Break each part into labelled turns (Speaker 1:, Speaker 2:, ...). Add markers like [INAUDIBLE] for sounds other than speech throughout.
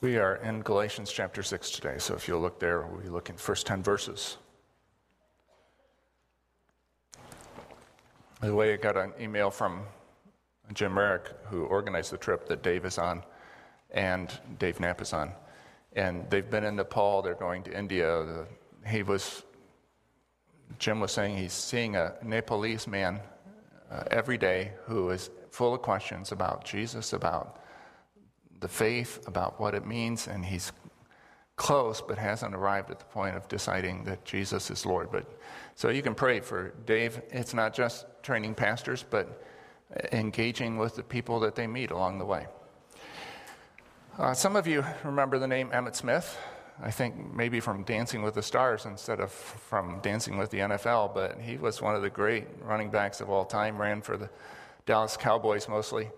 Speaker 1: We are in Galatians chapter 6 today, so if you'll look there, we'll be looking first 10 verses. By the way, I got an email from Jim Merrick, who organized the trip that Dave is on and Dave Knapp is on. And they've been in Nepal, they're going to India. He was, Jim was saying he's seeing a Nepalese man uh, every day who is full of questions about Jesus, about the faith, about what it means, and he's close but hasn't arrived at the point of deciding that Jesus is Lord. But so you can pray for Dave. It's not just training pastors, but engaging with the people that they meet along the way. Uh, some of you remember the name Emmitt Smith. I think maybe from Dancing with the Stars instead of from Dancing with the NFL, but he was one of the great running backs of all time, ran for the Dallas Cowboys mostly.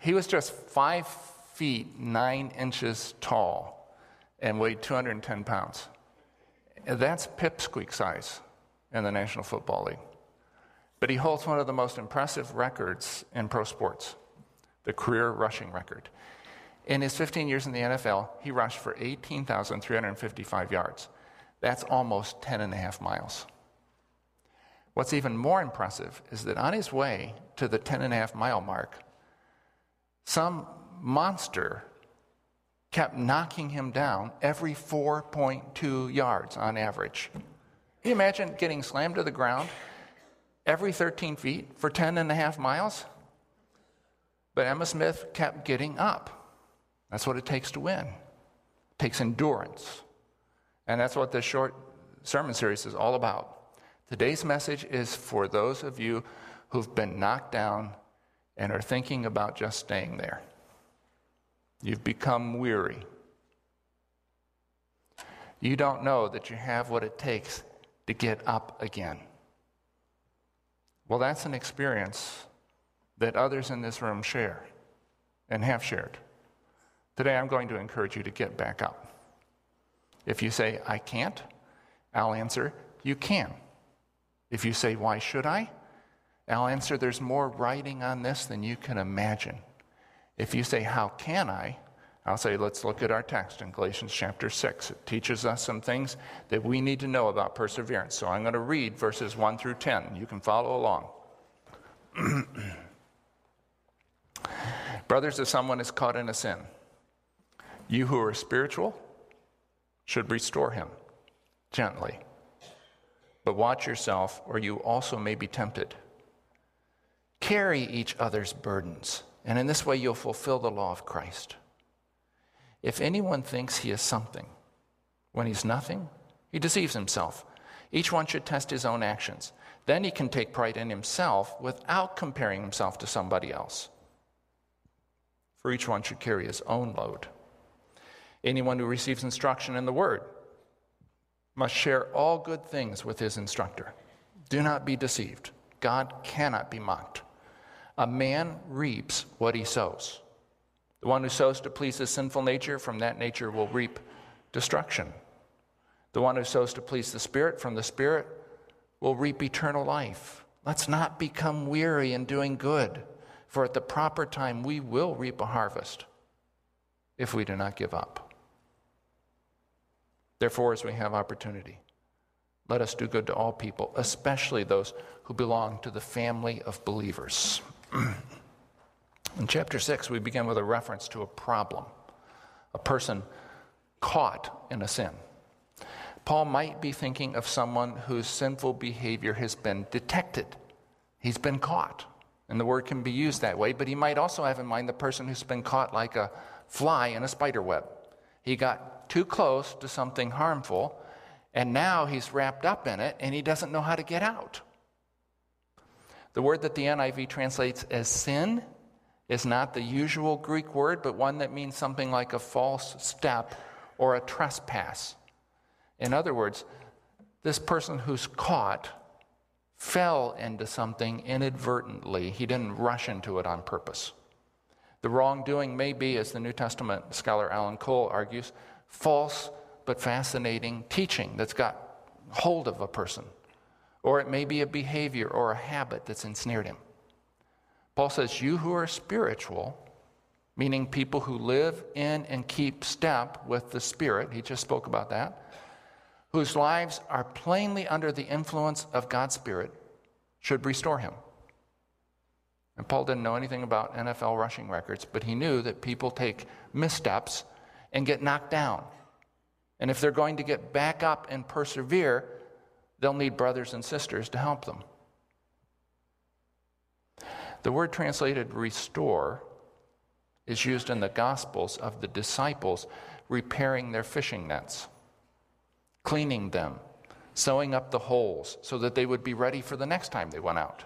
Speaker 1: He was just five feet, nine inches tall, and weighed 210 pounds. That's pipsqueak size in the National Football League. But he holds one of the most impressive records in pro sports the career rushing record. In his 15 years in the NFL, he rushed for 18,355 yards. That's almost 10 and a half miles. What's even more impressive is that on his way to the 10 and a half mile mark, some monster kept knocking him down every 4.2 yards on average. Can you imagine getting slammed to the ground every 13 feet for 10 and a half miles? But Emmitt Smith kept getting up. That's what it takes to win. It takes endurance. And that's what this short sermon series is all about. Today's message is for those of you who've been knocked down and are thinking about just staying there. You've become weary. You don't know that you have what it takes to get up again. Well, that's an experience that others in this room share and have shared. Today, I'm going to encourage you to get back up. If you say, I can't, I'll answer, You can. If you say, Why should I? I'll answer, There's more writing on this than you can imagine. If you say, How can I? I'll say, Let's look at our text in Galatians chapter 6. It teaches us some things that we need to know about perseverance. So I'm going to read verses 1 through 10. You can follow along. [CLEARS THROAT] Brothers, if someone is caught in a sin, you who are spiritual should restore him gently. But watch yourself, or you also may be tempted. Carry each other's burdens and in this way, you'll fulfill the law of Christ. If anyone thinks he is something when he's nothing, he deceives himself. Each one should test his own actions. Then he can take pride in himself without comparing himself to somebody else. For each one should carry his own load. Anyone who receives instruction in the word must share all good things with his instructor. Do not be deceived. God cannot be mocked. A man reaps what he sows. The one who sows to please his sinful nature, from that nature will reap destruction. The one who sows to please the Spirit, from the Spirit will reap eternal life. Let's not become weary in doing good, for at the proper time we will reap a harvest if we do not give up. Therefore, as we have opportunity, let us do good to all people, especially those who belong to the family of believers. [CLEARS THROAT] In chapter 6, we begin with a reference to a problem, a person caught in a sin. Paul might be thinking of someone whose sinful behavior has been detected. He's been caught. And the word can be used that way, but he might also have in mind the person who's been caught like a fly in a spider web. He got too close to something harmful, and now he's wrapped up in it and he doesn't know how to get out. The word that the NIV translates as sin is not the usual Greek word, but one that means something like a false step or a trespass. In other words, this person who's caught fell into something inadvertently. He didn't rush into it on purpose. The wrongdoing may be, as the New Testament scholar Alan Cole argues, false but fascinating teaching that's got hold of a person or it may be a behavior or a habit that's ensnared him. Paul says, You who are spiritual meaning people who live in and keep step with the Spirit. He just spoke about that. Whose lives are plainly under the influence of God's Spirit should restore him. And Paul didn't know anything about NFL rushing records, but he knew that people take missteps and get knocked down. And if they're going to get back up and persevere, they'll need brothers and sisters to help them. The word translated restore is used in the Gospels of the disciples repairing their fishing nets, cleaning them, sewing up the holes so that they would be ready for the next time they went out.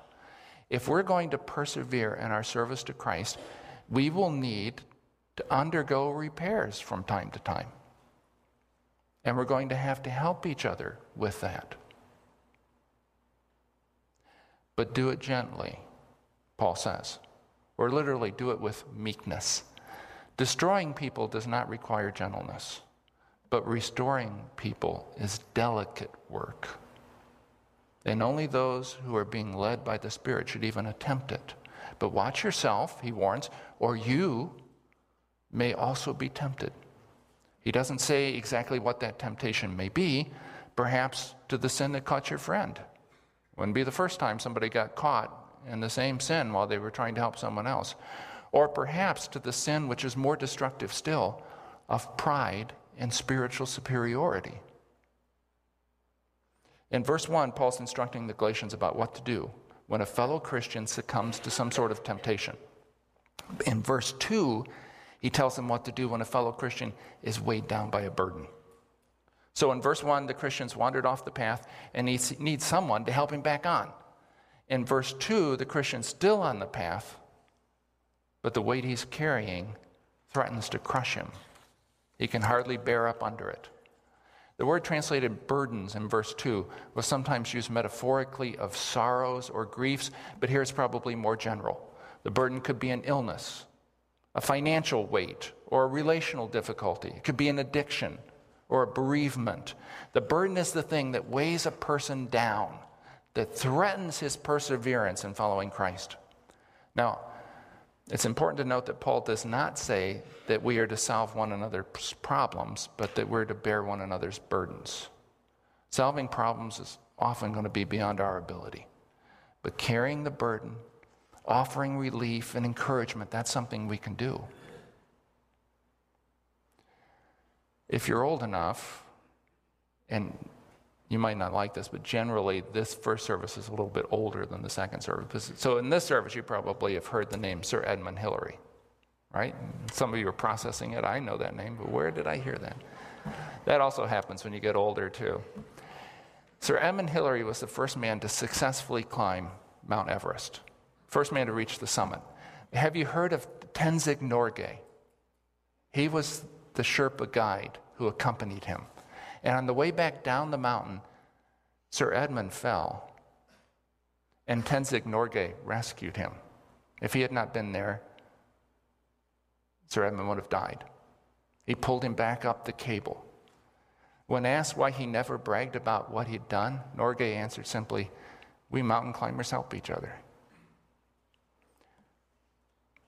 Speaker 1: If we're going to persevere in our service to Christ, we will need to undergo repairs from time to time. And we're going to have to help each other with that. But do it gently, Paul says. Or literally, do it with meekness. Destroying people does not require gentleness, but restoring people is delicate work. And only those who are being led by the Spirit should even attempt it. But watch yourself, he warns, or you may also be tempted. He doesn't say exactly what that temptation may be, perhaps to the sin that caught your friend. Wouldn't be the first time somebody got caught in the same sin while they were trying to help someone else. Or perhaps to the sin which is more destructive still of pride and spiritual superiority. In verse 1, Paul's instructing the Galatians about what to do when a fellow Christian succumbs to some sort of temptation. In verse 2, he tells them what to do when a fellow Christian is weighed down by a burden. So in verse 1, the Christians wandered off the path and he needs someone to help him back on. In verse 2, the Christian's still on the path, but the weight he's carrying threatens to crush him. He can hardly bear up under it. The word translated burdens in verse 2 was sometimes used metaphorically of sorrows or griefs, but here it's probably more general. The burden could be an illness, a financial weight, or a relational difficulty. It could be an addiction or a bereavement. The burden is the thing that weighs a person down, that threatens his perseverance in following Christ. Now, it's important to note that Paul does not say that we are to solve one another's problems, but that we're to bear one another's burdens. Solving problems is often going to be beyond our ability. But carrying the burden, offering relief and encouragement, that's something we can do. If you're old enough, and you might not like this, but generally this first service is a little bit older than the second service. So in this service, you probably have heard the name Sir Edmund Hillary, right? Some of you are processing it. I know that name, but where did I hear that? That also happens when you get older, too. Sir Edmund Hillary was the first man to successfully climb Mount Everest, first man to reach the summit. Have you heard of Tenzing Norgay? He was the Sherpa guide who accompanied him. And on the way back down the mountain, Sir Edmund fell, and Tenzing Norgay rescued him. If he had not been there, Sir Edmund would have died. He pulled him back up the cable. When asked why he never bragged about what he'd done, Norgay answered simply, We mountain climbers help each other.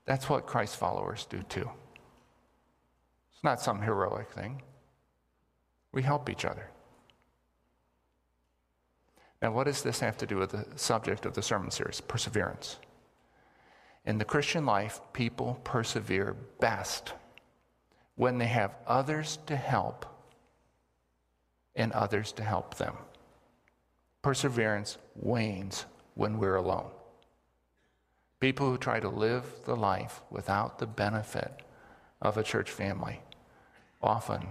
Speaker 1: That's what Christ followers do too. Not some heroic thing. We help each other. Now, what does this have to do with the subject of the sermon series? Perseverance. In the Christian life, people persevere best when they have others to help and others to help them. Perseverance wanes when we're alone. People who try to live the life without the benefit of a church family often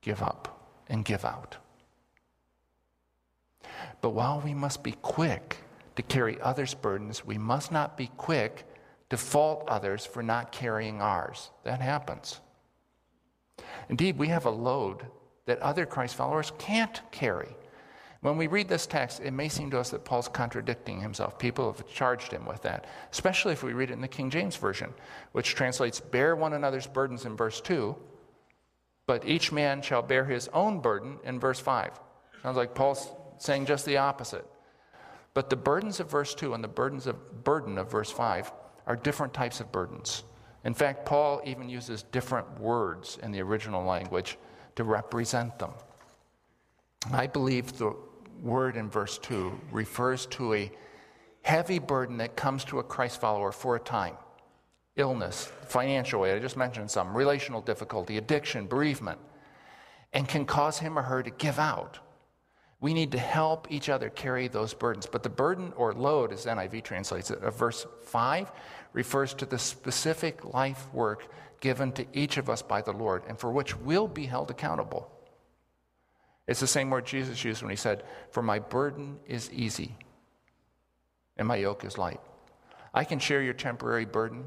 Speaker 1: give up and give out. But while we must be quick to carry others' burdens, we must not be quick to fault others for not carrying ours. That happens. Indeed, we have a load that other Christ followers can't carry. When we read this text, it may seem to us that Paul's contradicting himself. People have charged him with that, especially if we read it in the King James Version, which translates bear one another's burdens in verse 2 but each man shall bear his own burden in verse 5. Sounds like Paul's saying just the opposite. But the burdens of verse 2 and the burdens of burden of verse 5 are different types of burdens. In fact, Paul even uses different words in the original language to represent them. I believe the word in verse 2 refers to a heavy burden that comes to a Christ follower for a time illness, financial aid, I just mentioned some, relational difficulty, addiction, bereavement, and can cause him or her to give out. We need to help each other carry those burdens. But the burden or load, as NIV translates it, of verse 5 refers to the specific life work given to each of us by the Lord and for which we'll be held accountable. It's the same word Jesus used when he said, For my burden is easy and my yoke is light. I can share your temporary burden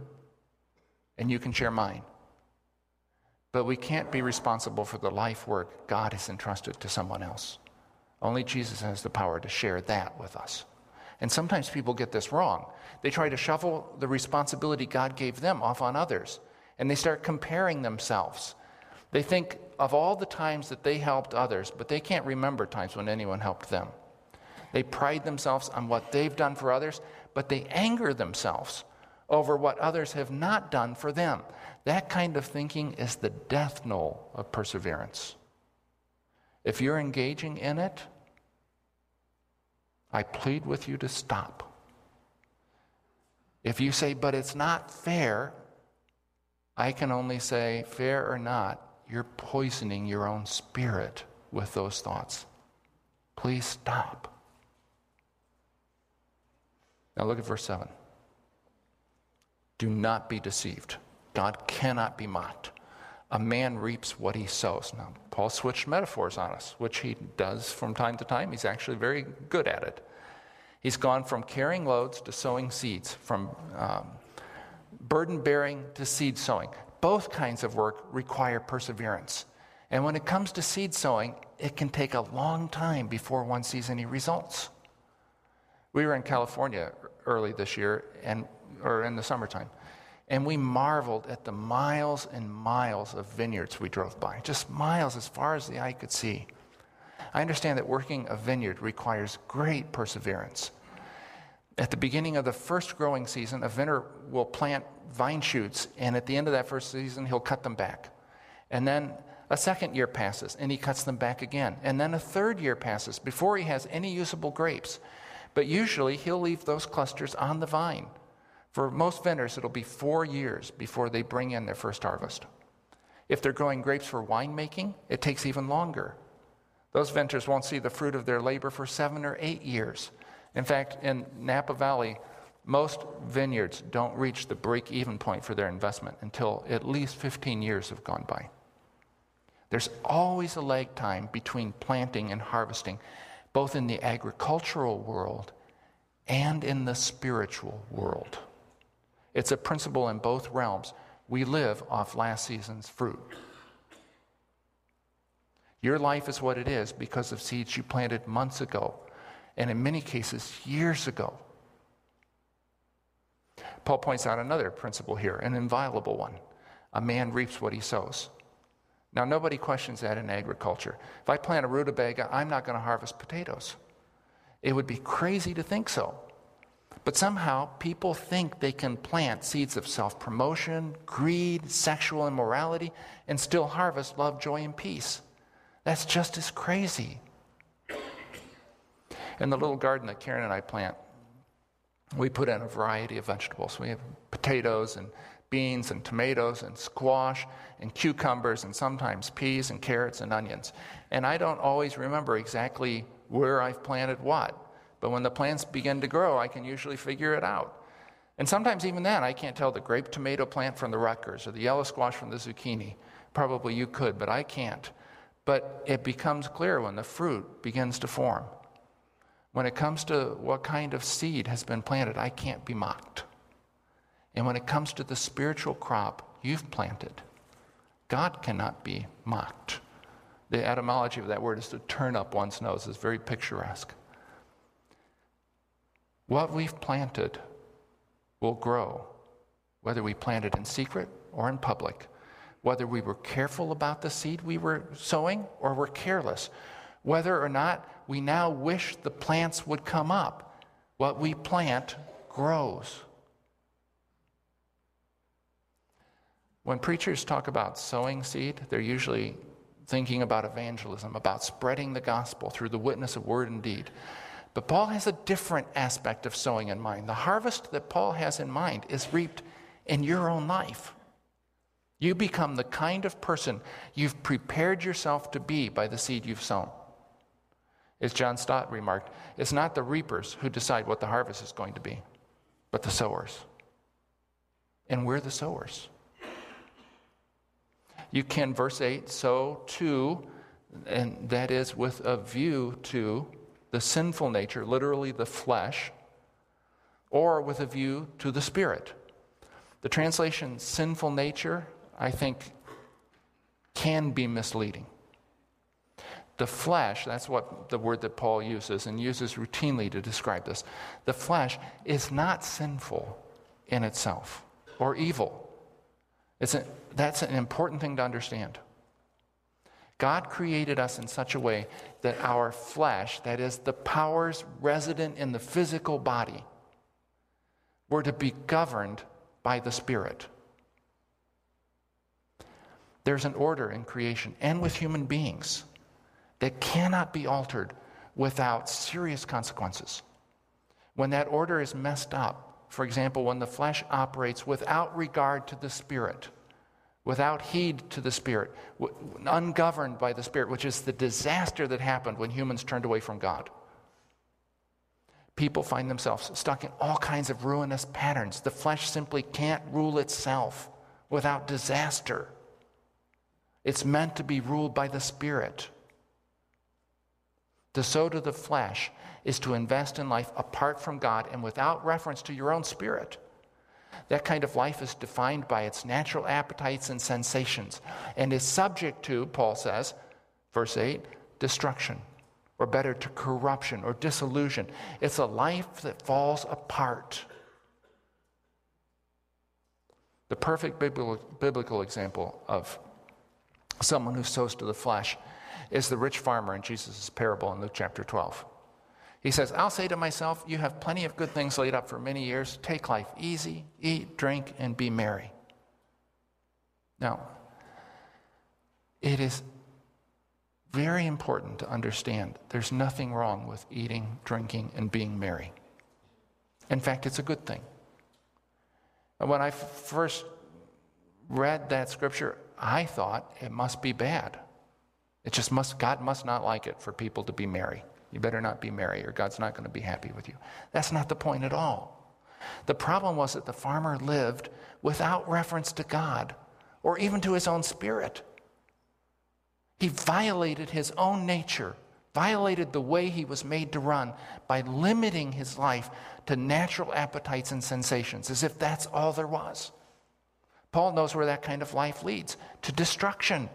Speaker 1: and you can share mine. But we can't be responsible for the life work God has entrusted to someone else. Only Jesus has the power to share that with us. And sometimes people get this wrong. They try to shuffle the responsibility God gave them off on others, and they start comparing themselves. They think of all the times that they helped others, but they can't remember times when anyone helped them. They pride themselves on what they've done for others, but they anger themselves over what others have not done for them. That kind of thinking is the death knell of perseverance. If you're engaging in it, I plead with you to stop. If you say, but it's not fair, I can only say, fair or not, you're poisoning your own spirit with those thoughts. Please stop. Now look at verse 7. Do not be deceived. God cannot be mocked. A man reaps what he sows. Now, Paul switched metaphors on us, which he does from time to time. He's actually very good at it. He's gone from carrying loads to sowing seeds, from um, burden bearing to seed sowing both kinds of work require perseverance. And when it comes to seed sowing, it can take a long time before one sees any results. We were in California early this year, and, or in the summertime, and we marveled at the miles and miles of vineyards we drove by, just miles as far as the eye could see. I understand that working a vineyard requires great perseverance. At the beginning of the first growing season, a vintner will plant vine shoots, and at the end of that first season, he'll cut them back. And then a second year passes, and he cuts them back again. And then a third year passes before he has any usable grapes. But usually, he'll leave those clusters on the vine. For most vintners, it'll be four years before they bring in their first harvest. If they're growing grapes for winemaking, it takes even longer. Those vintners won't see the fruit of their labor for seven or eight years. In fact, in Napa Valley, most vineyards don't reach the break even point for their investment until at least 15 years have gone by. There's always a lag time between planting and harvesting, both in the agricultural world and in the spiritual world. It's a principle in both realms. We live off last season's fruit. Your life is what it is because of seeds you planted months ago, and in many cases, years ago. Paul points out another principle here, an inviolable one. A man reaps what he sows. Now, nobody questions that in agriculture. If I plant a rutabaga, I'm not going to harvest potatoes. It would be crazy to think so. But somehow, people think they can plant seeds of self promotion, greed, sexual immorality, and still harvest love, joy, and peace. That's just as crazy. In the little garden that Karen and I plant, we put in a variety of vegetables. We have potatoes and beans and tomatoes and squash and cucumbers and sometimes peas and carrots and onions. And I don't always remember exactly where I've planted what. But when the plants begin to grow, I can usually figure it out. And sometimes even then, I can't tell the grape tomato plant from the Rutgers or the yellow squash from the zucchini. Probably you could, but I can't. But it becomes clear when the fruit begins to form. When it comes to what kind of seed has been planted, I can't be mocked. And when it comes to the spiritual crop you've planted, God cannot be mocked. The etymology of that word is to turn up one's nose, it's very picturesque. What we've planted will grow, whether we plant it in secret or in public, whether we were careful about the seed we were sowing or were careless, whether or not we now wish the plants would come up. What we plant grows. When preachers talk about sowing seed, they're usually thinking about evangelism, about spreading the gospel through the witness of word and deed. But Paul has a different aspect of sowing in mind. The harvest that Paul has in mind is reaped in your own life. You become the kind of person you've prepared yourself to be by the seed you've sown. As John Stott remarked, it's not the reapers who decide what the harvest is going to be, but the sowers. And we're the sowers. You can, verse 8, sow to, and that is with a view to the sinful nature, literally the flesh, or with a view to the spirit. The translation sinful nature, I think, can be misleading. The flesh, that's what the word that Paul uses and uses routinely to describe this. The flesh is not sinful in itself or evil. It's a, that's an important thing to understand. God created us in such a way that our flesh, that is, the powers resident in the physical body, were to be governed by the Spirit. There's an order in creation and with human beings that cannot be altered without serious consequences. When that order is messed up, for example, when the flesh operates without regard to the Spirit, without heed to the Spirit, ungoverned by the Spirit, which is the disaster that happened when humans turned away from God. People find themselves stuck in all kinds of ruinous patterns. The flesh simply can't rule itself without disaster. It's meant to be ruled by the Spirit. To sow to the flesh is to invest in life apart from God and without reference to your own spirit. That kind of life is defined by its natural appetites and sensations and is subject to, Paul says, verse 8, destruction, or better, to corruption or disillusion. It's a life that falls apart. The perfect biblical example of someone who sows to the flesh is the rich farmer in Jesus' parable in Luke chapter 12. He says, I'll say to myself, You have plenty of good things laid up for many years. Take life easy, eat, drink, and be merry. Now, it is very important to understand there's nothing wrong with eating, drinking, and being merry. In fact, it's a good thing. And when I first read that scripture, I thought it must be bad. It just must, God must not like it for people to be merry. You better not be merry, or God's not going to be happy with you. That's not the point at all. The problem was that the farmer lived without reference to God or even to his own spirit. He violated his own nature, violated the way he was made to run by limiting his life to natural appetites and sensations, as if that's all there was. Paul knows where that kind of life leads to destruction.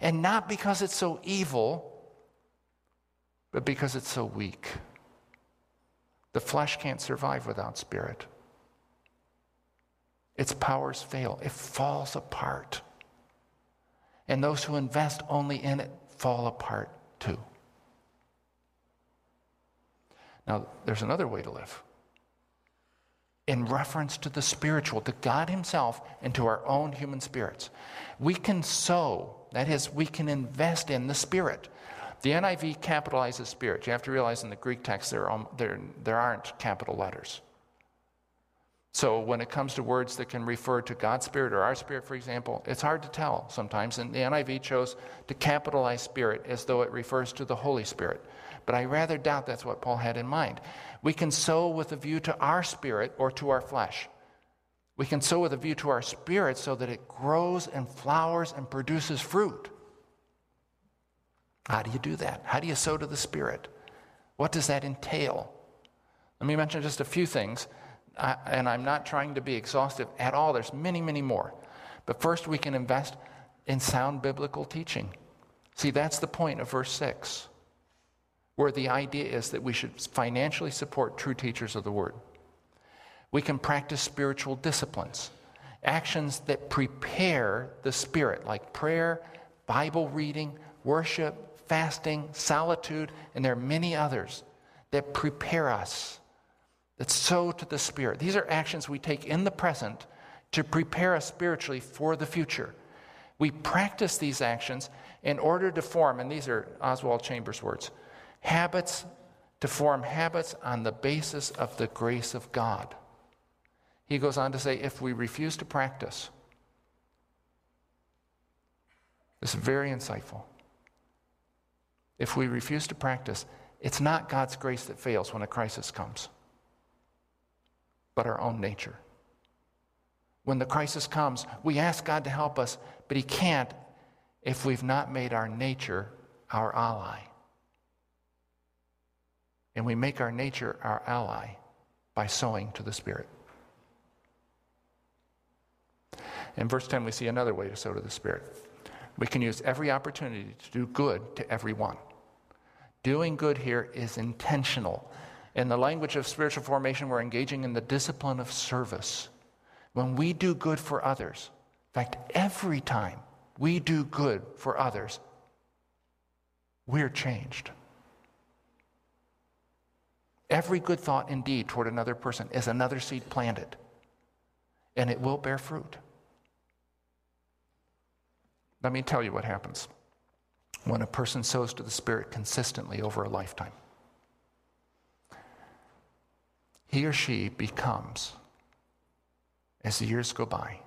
Speaker 1: And not because it's so evil, but because it's so weak. The flesh can't survive without spirit. Its powers fail, it falls apart. And those who invest only in it fall apart too. Now, there's another way to live. In reference to the spiritual, to God Himself, and to our own human spirits. We can sow, that is, we can invest in the Spirit. The NIV capitalizes spirit. You have to realize in the Greek text there, are, there, there aren't capital letters. So when it comes to words that can refer to God's spirit or our spirit, for example, it's hard to tell sometimes. And the NIV chose to capitalize spirit as though it refers to the Holy Spirit. But I rather doubt that's what Paul had in mind. We can sow with a view to our spirit or to our flesh. We can sow with a view to our spirit so that it grows and flowers and produces fruit. How do you do that? How do you sow to the Spirit? What does that entail? Let me mention just a few things, uh, and I'm not trying to be exhaustive at all. There's many, many more. But first, we can invest in sound biblical teaching. See, that's the point of verse 6, where the idea is that we should financially support true teachers of the Word. We can practice spiritual disciplines, actions that prepare the Spirit, like prayer, Bible reading, worship, fasting, solitude, and there are many others that prepare us, that sow to the Spirit. These are actions we take in the present
Speaker 2: to prepare us spiritually for the future. We practice these actions in order to form, and these are Oswald Chambers' words, habits to form habits on the basis of the grace of God. He goes on to say if we refuse to practice, this is very insightful. If we refuse to practice, it's not God's grace that fails when a crisis comes, but our own nature. When the crisis comes, we ask God to help us, but He can't if we've not made our nature our ally. And we make our nature our ally by sowing to the Spirit. In verse 10, we see another way to sow to the Spirit. We can use every opportunity to do good to everyone. Doing good here is intentional. In the language of spiritual formation, we're engaging in the discipline of service. When we do good for others, in fact, every time we do good for others, we're changed. Every good thought and deed toward another person is another seed planted, and it will bear fruit. Let me tell you what happens when a person sows to the Spirit consistently over a lifetime. He or she becomes, as the years go by,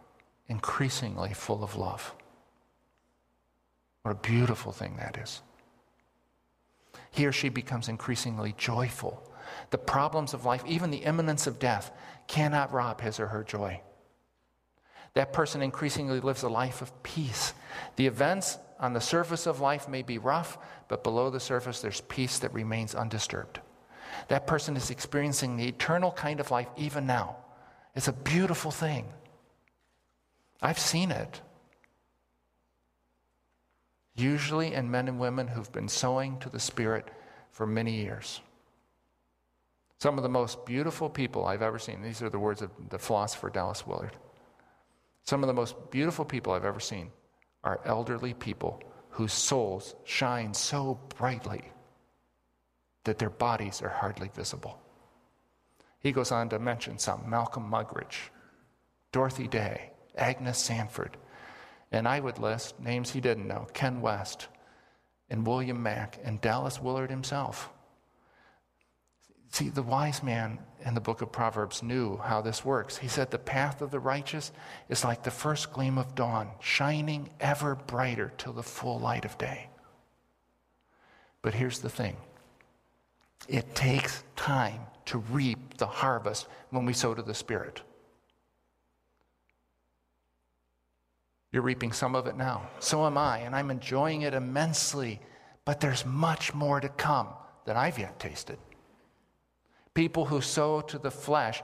Speaker 2: increasingly full of love. What a beautiful thing that is. He or she becomes increasingly joyful. The problems of life, even the imminence of death, cannot rob his or her joy. That person increasingly lives a life of peace. The events on the surface of life may be rough, but below the surface, there's peace that remains undisturbed. That person is experiencing the eternal kind of life even now. It's a beautiful thing. I've seen it. Usually in men and women who've been sowing to the Spirit for many years. Some of the most beautiful people I've ever seen, these are the words of the philosopher Dallas Willard. Some of the most beautiful people I've ever seen are elderly people whose souls shine so brightly that their bodies are hardly visible. He goes on to mention some Malcolm Muggeridge, Dorothy Day, Agnes Sanford, and I would list names he didn't know Ken West, and William Mack, and Dallas Willard himself. See, the wise man in the book of Proverbs knew how this works. He said, The path of the righteous is like the first gleam of dawn, shining ever brighter till the full light of day. But here's the thing it takes time to reap the harvest when we sow to the Spirit. You're reaping some of it now. So am I, and I'm enjoying it immensely. But there's much more to come that I've yet tasted. People who sow to the flesh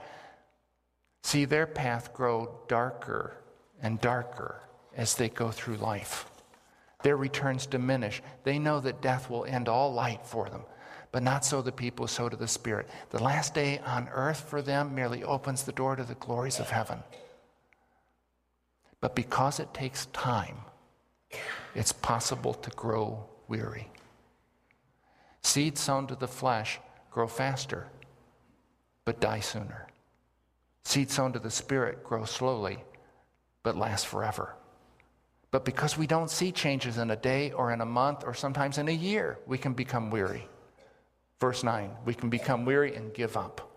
Speaker 2: see their path grow darker and darker as they go through life. Their returns diminish. They know that death will end all light for them, but not so the people who sow to the Spirit. The last day on earth for them merely opens the door to the glories of heaven. But because it takes time, it's possible to grow weary. Seeds sown to the flesh grow faster but die sooner. Seed sown to the Spirit grow slowly, but last forever. But because we don't see changes in a day or in a month or sometimes in a year, we can become weary. Verse 9, we can become weary and give up.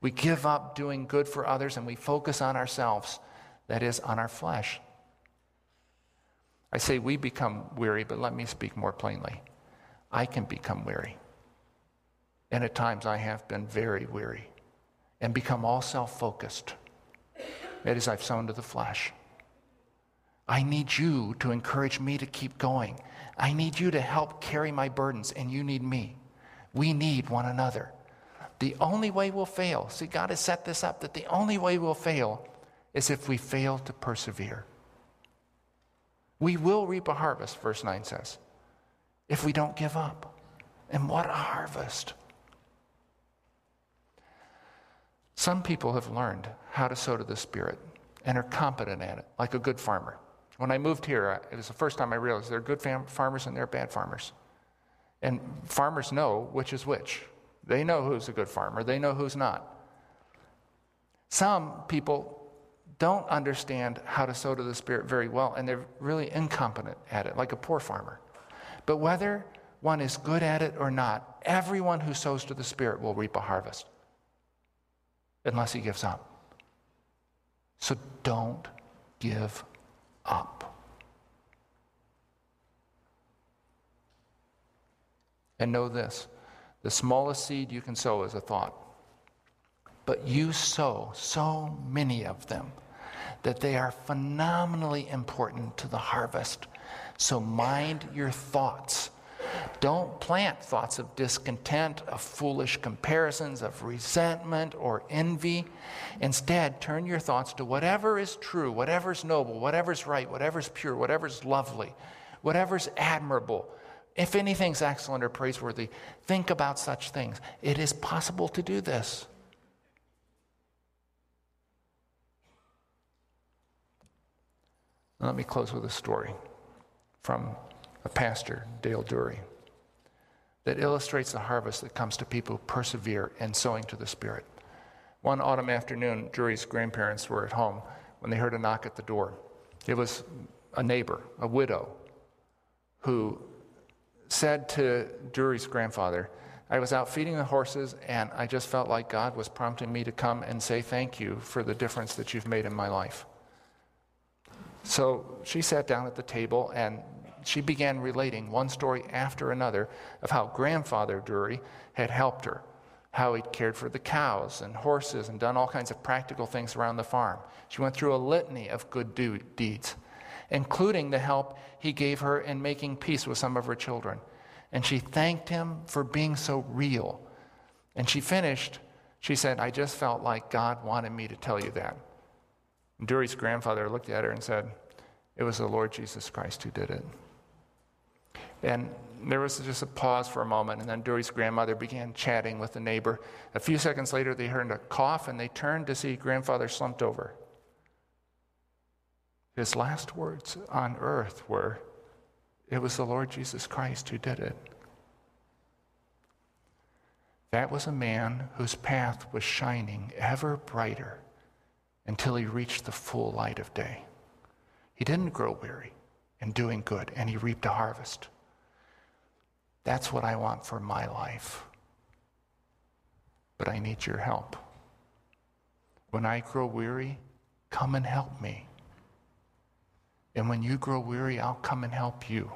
Speaker 2: We give up doing good for others and we focus on ourselves, that is, on our flesh. I say we become weary, but let me speak more plainly. I can become weary. And at times I have been very weary and become all self focused. That is, I've sown to the flesh. I need you to encourage me to keep going. I need you to help carry my burdens, and you need me. We need one another. The only way we'll fail, see, God has set this up that the only way we'll fail is if we fail to persevere. We will reap a harvest, verse 9 says, if we don't give up. And what a harvest! Some people have learned how to sow to the Spirit and are competent at it, like a good farmer. When I moved here, it was the first time I realized there are good fam- farmers and there are bad farmers. And farmers know which is which. They know who's a good farmer, they know who's not. Some people don't understand how to sow to the Spirit very well, and they're really incompetent at it, like a poor farmer. But whether one is good at it or not, everyone who sows to the Spirit will reap a harvest, unless he gives up. So don't give up. And know this the smallest seed you can sow is a thought. But you sow so many of them that they are phenomenally important to the harvest. So mind your thoughts. Don't plant thoughts of discontent, of foolish comparisons, of resentment or envy. Instead, turn your thoughts to whatever is true, whatever's noble, whatever's right, whatever's pure, whatever's lovely, whatever's admirable. If anything's excellent or praiseworthy, think about such things. It is possible to do this. Let me close with a story from a pastor, Dale Dury, that illustrates the harvest that comes to people who persevere in sowing to the Spirit. One autumn afternoon, Dury's grandparents were at home when they heard a knock at the door. It was a neighbor, a widow, who said to Dury's grandfather, I was out feeding the horses, and I just felt like God was prompting me to come and say thank you for the difference that you've made in my life. So she sat down at the table and she began relating one story after another of how grandfather Dury had helped her, how he'd cared for the cows and horses and done all kinds of practical things around the farm. She went through a litany of good do- deeds, including the help he gave her in making peace with some of her children. And she thanked him for being so real. And she finished, she said, I just felt like God wanted me to tell you that. And Dury's grandfather looked at her and said, It was the Lord Jesus Christ who did it. And there was just a pause for a moment, and then Dury's grandmother began chatting with the neighbor. A few seconds later, they heard a cough, and they turned to see grandfather slumped over. His last words on earth were, It was the Lord Jesus Christ who did it. That was a man whose path was shining ever brighter until he reached the full light of day. He didn't grow weary in doing good, and he reaped a harvest. That's what I want for my life. But I need your help. When I grow weary, come and help me. And when you grow weary, I'll come and help you.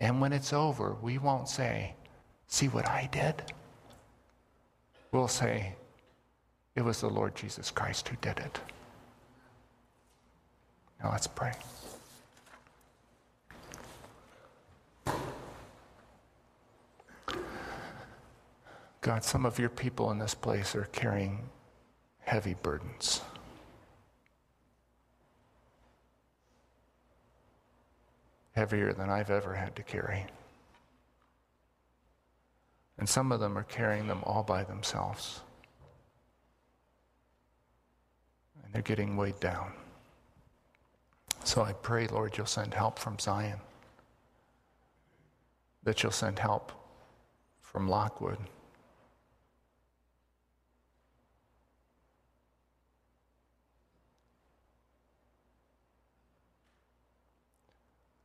Speaker 2: And when it's over, we won't say, See what I did? We'll say, It was the Lord Jesus Christ who did it. Now let's pray. God, some of your people in this place are carrying heavy burdens. Heavier than I've ever had to carry. And some of them are carrying them all by themselves. And they're getting weighed down. So I pray, Lord, you'll send help from Zion, that you'll send help from Lockwood.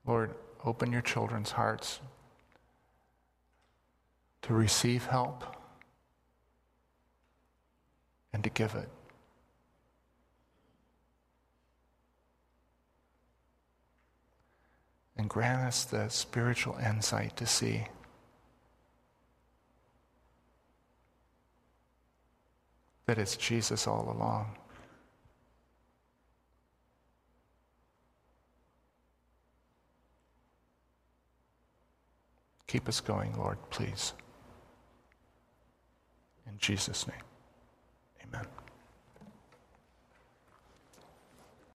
Speaker 2: Lord, open your children's hearts to receive help and to give it. And grant us the spiritual insight to see that it's Jesus all along. Keep us going, Lord, please. In Jesus' name, amen.